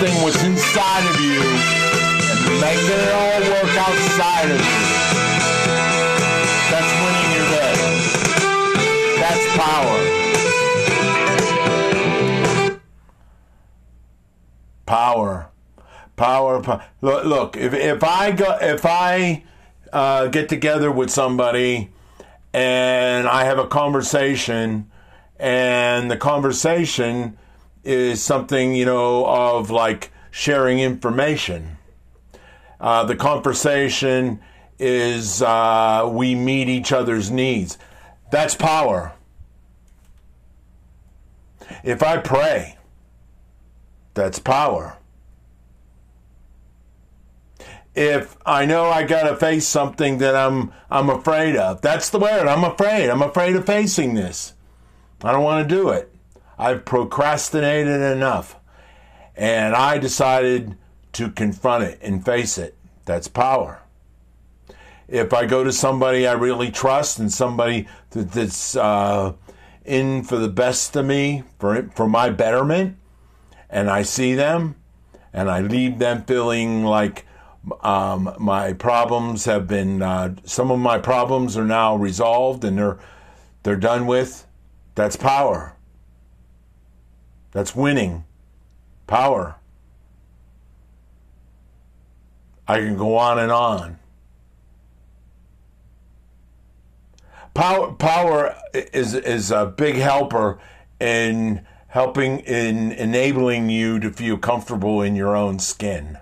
manifesting what's inside of you and making it all work outside of you. That's winning your day. That's power. Power. Power. power. Look, look, if, if I go, if I uh, get together with somebody and I have a conversation and the conversation is something, you know, of like sharing information. Uh, the conversation is uh, we meet each other's needs. That's power. If I pray, that's power. If I know I got to face something that I'm I'm afraid of, that's the word. I'm afraid. I'm afraid of facing this. I don't want to do it. I've procrastinated enough. And I decided to confront it and face it. That's power. If I go to somebody I really trust and somebody that's uh, in for the best of me, for, for my betterment, and I see them and I leave them feeling like um, my problems have been, uh, some of my problems are now resolved and they're, they're done with, that's power. That's winning. Power. I can go on and on. Power, power is, is a big helper in helping in enabling you to feel comfortable in your own skin.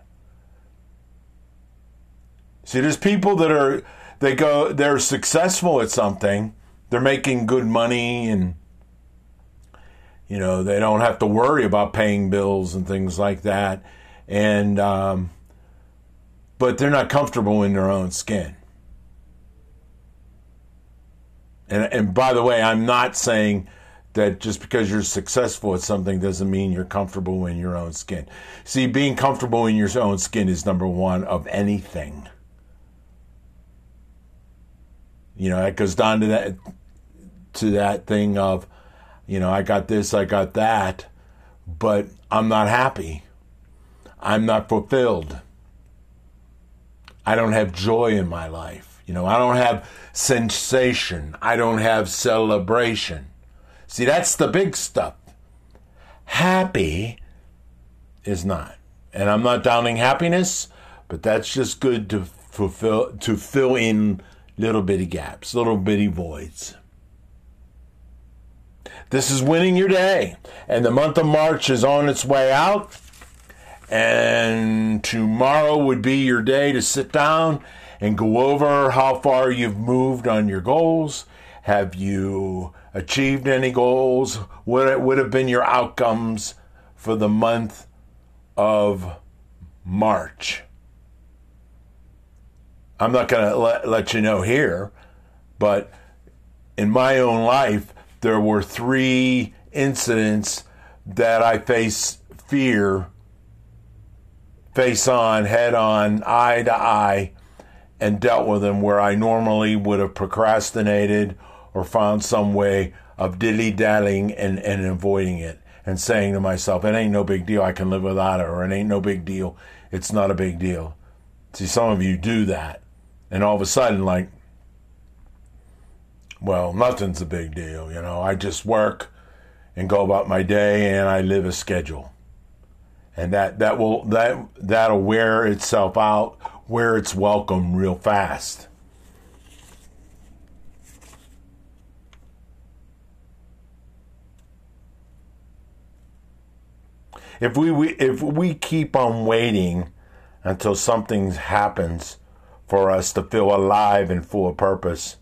See, there's people that are they go they're successful at something, they're making good money and you know, they don't have to worry about paying bills and things like that. And, um, but they're not comfortable in their own skin. And, and by the way, I'm not saying that just because you're successful at something doesn't mean you're comfortable in your own skin. See, being comfortable in your own skin is number one of anything. You know, it goes down to that to that thing of you know, I got this, I got that, but I'm not happy. I'm not fulfilled. I don't have joy in my life. You know, I don't have sensation. I don't have celebration. See, that's the big stuff. Happy is not. And I'm not downing happiness, but that's just good to fulfill to fill in little bitty gaps, little bitty voids. This is winning your day. And the month of March is on its way out. And tomorrow would be your day to sit down and go over how far you've moved on your goals. Have you achieved any goals? What would have been your outcomes for the month of March? I'm not going to let, let you know here, but in my own life, there were three incidents that I face fear face on, head on, eye to eye, and dealt with them where I normally would have procrastinated or found some way of dilly dallying and, and avoiding it and saying to myself, it ain't no big deal, I can live without it, or it ain't no big deal, it's not a big deal. See, some of you do that. And all of a sudden, like, well, nothing's a big deal. You know, I just work and go about my day and I live a schedule. And that, that will that that'll wear itself out, where its welcome real fast. If we, we if we keep on waiting until something happens for us to feel alive and full of purpose,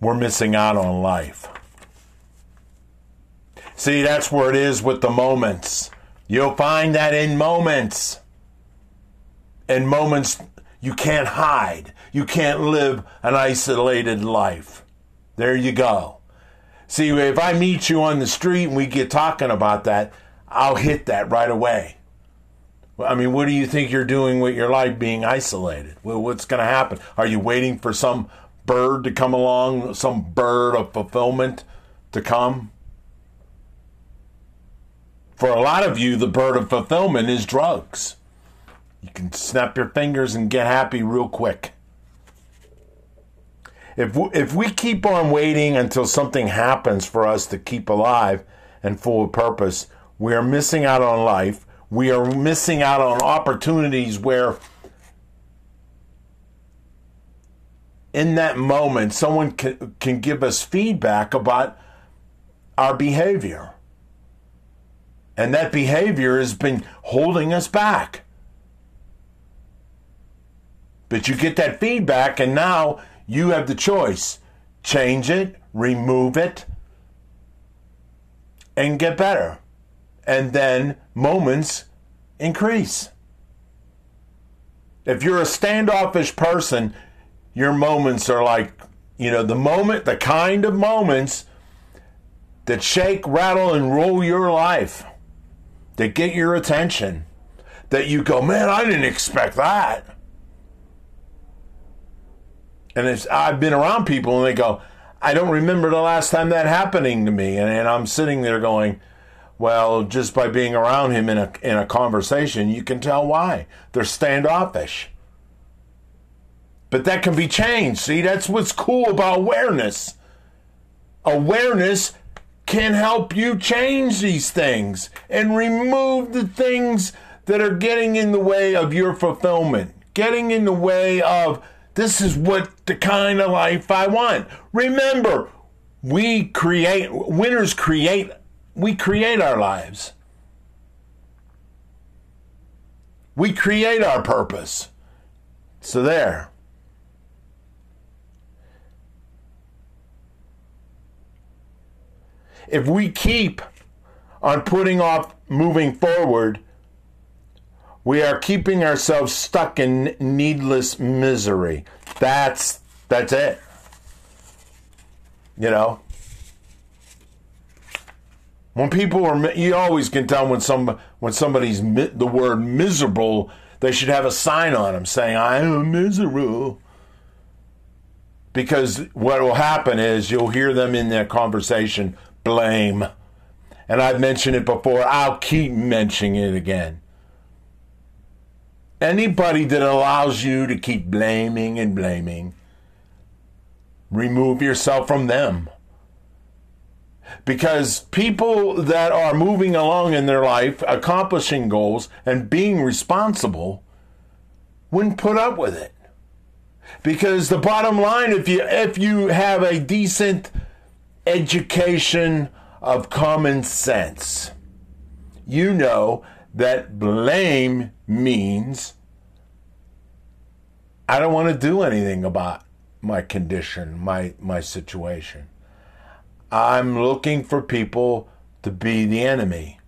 we're missing out on life. See, that's where it is with the moments. You'll find that in moments. In moments, you can't hide. You can't live an isolated life. There you go. See, if I meet you on the street and we get talking about that, I'll hit that right away. I mean, what do you think you're doing with your life being isolated? Well, what's going to happen? Are you waiting for some bird to come along, some bird of fulfillment to come. For a lot of you, the bird of fulfillment is drugs. You can snap your fingers and get happy real quick. If we, if we keep on waiting until something happens for us to keep alive and full of purpose, we are missing out on life. We are missing out on opportunities where, in that moment, someone can, can give us feedback about our behavior. And that behavior has been holding us back. But you get that feedback, and now you have the choice change it, remove it, and get better. And then moments increase. If you're a standoffish person, your moments are like, you know, the moment, the kind of moments that shake, rattle, and roll your life that get your attention, that you go, man, I didn't expect that. And it's, I've been around people and they go, I don't remember the last time that happening to me. And, and I'm sitting there going, well, just by being around him in a, in a conversation, you can tell why. They're standoffish. But that can be changed. See, that's what's cool about awareness. Awareness can help you change these things and remove the things that are getting in the way of your fulfillment, getting in the way of this is what the kind of life I want. Remember, we create, winners create, we create our lives. We create our purpose. So there. If we keep on putting off moving forward, we are keeping ourselves stuck in needless misery. That's that's it. You know. When people are, you always can tell when some when somebody's the word miserable, they should have a sign on them saying "I am miserable." Because what will happen is you'll hear them in their conversation blame. And I've mentioned it before, I'll keep mentioning it again. Anybody that allows you to keep blaming and blaming, remove yourself from them. Because people that are moving along in their life, accomplishing goals, and being responsible wouldn't put up with it. Because the bottom line, if you if you have a decent education of common sense. You know that blame means I don't want to do anything about my condition, my my situation. I'm looking for people to be the enemy.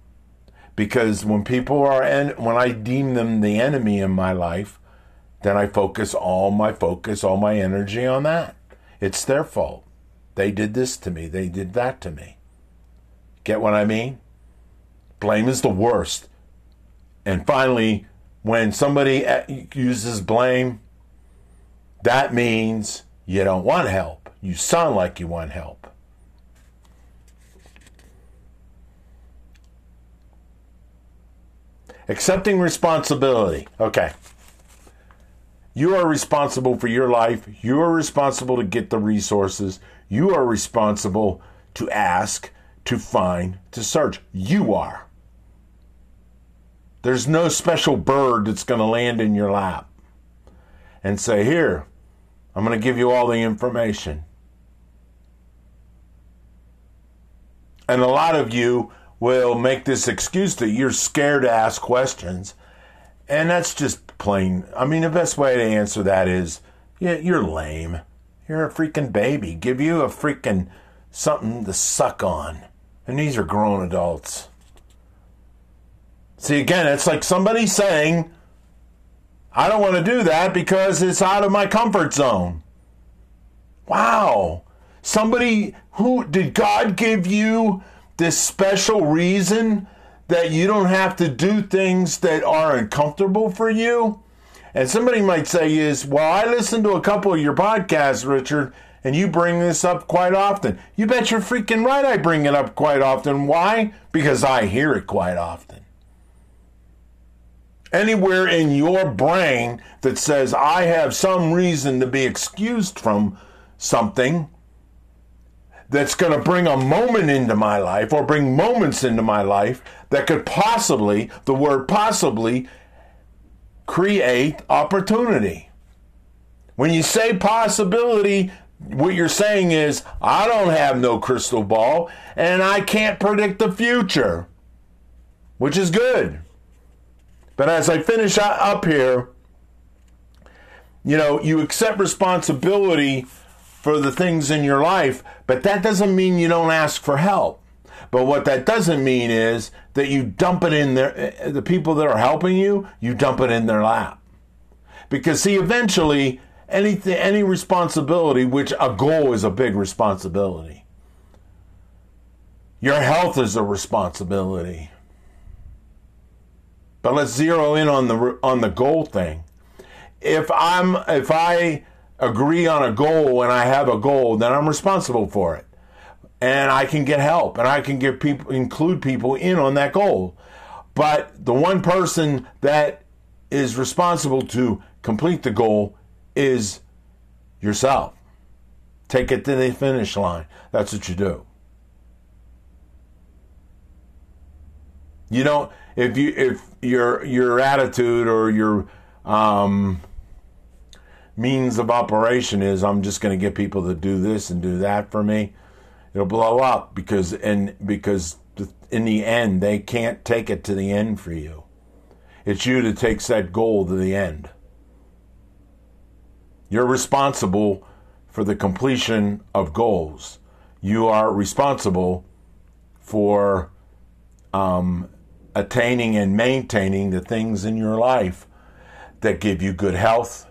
Because when people are en- when I deem them the enemy in my life, then I focus all my focus, all my energy on that. It's their fault. They did this to me. They did that to me. Get what I mean? Blame is the worst. And finally, when somebody uses blame, that means you don't want help. You sound like you want help. Accepting responsibility. Okay. You are responsible for your life. You are responsible to get the resources. You are responsible to ask, to find, to search. You are. There's no special bird that's going to land in your lap and say, Here, I'm going to give you all the information. And a lot of you will make this excuse that you're scared to ask questions. And that's just plain. I mean, the best way to answer that is yeah, you're lame. You're a freaking baby. Give you a freaking something to suck on. And these are grown adults. See, again, it's like somebody saying, I don't want to do that because it's out of my comfort zone. Wow. Somebody who did God give you this special reason that you don't have to do things that are uncomfortable for you? And somebody might say is, well, I listen to a couple of your podcasts, Richard, And you bring this up quite often. You bet you're freaking right I bring it up quite often. Why? Because I hear it quite often. Anywhere in your brain that says I have some reason to be excused from something that's going to bring a moment into my life or bring moments into my life that could possibly, the word possibly, create opportunity. When you say possibility, what you're saying is, I don't have no crystal ball and I can't predict the future, which is good. But as I finish up here, you know, you accept responsibility for the things in your life, but that doesn't mean you don't ask for help. But what that doesn't mean is that you dump it in their, eh, the people that are helping you, you dump it in their lap. Because see, eventually, anything, any responsibility, which a goal is a big responsibility. Your health is a responsibility. But let's zero in on the on the goal thing. If I'm if I agree on a goal and I have a goal, then I'm responsible for it. And I can get help and I can get people include people in on that goal. But the one person that is responsible to complete the goal is yourself. Take it to the finish line. That's what you do. You don't if you if your your attitude or your um, means of operation is I'm just going to get people to do this and do that for me, it'll blow up because and because in the end they can't take it to the end for you. It's you that takes that goal to the end. You're responsible for the completion of goals. You are responsible for um, attaining and maintaining the things in your life that give you good health,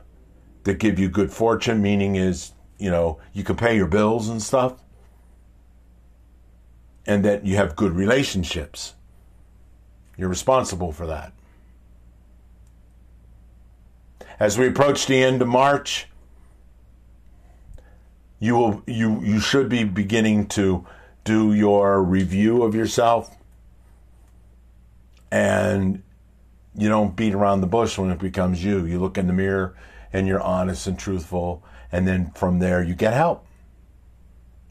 that give you good fortune, meaning is, you know, you can pay your bills and stuff, and that you have good relationships. You're responsible for that. As we approach the end of March, you will you you should be beginning to do your review of yourself and you don't beat around the bush when it becomes you. You look in the mirror and you're honest and truthful, and then from there you get help.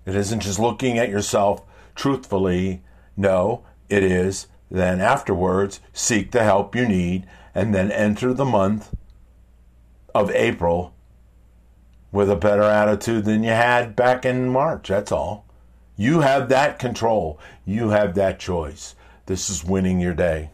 It isn't just looking at yourself truthfully. No, it is then afterwards seek the help you need and then enter the month of April with a better attitude than you had back in March. That's all. You have that control. You have that choice. This is winning your day.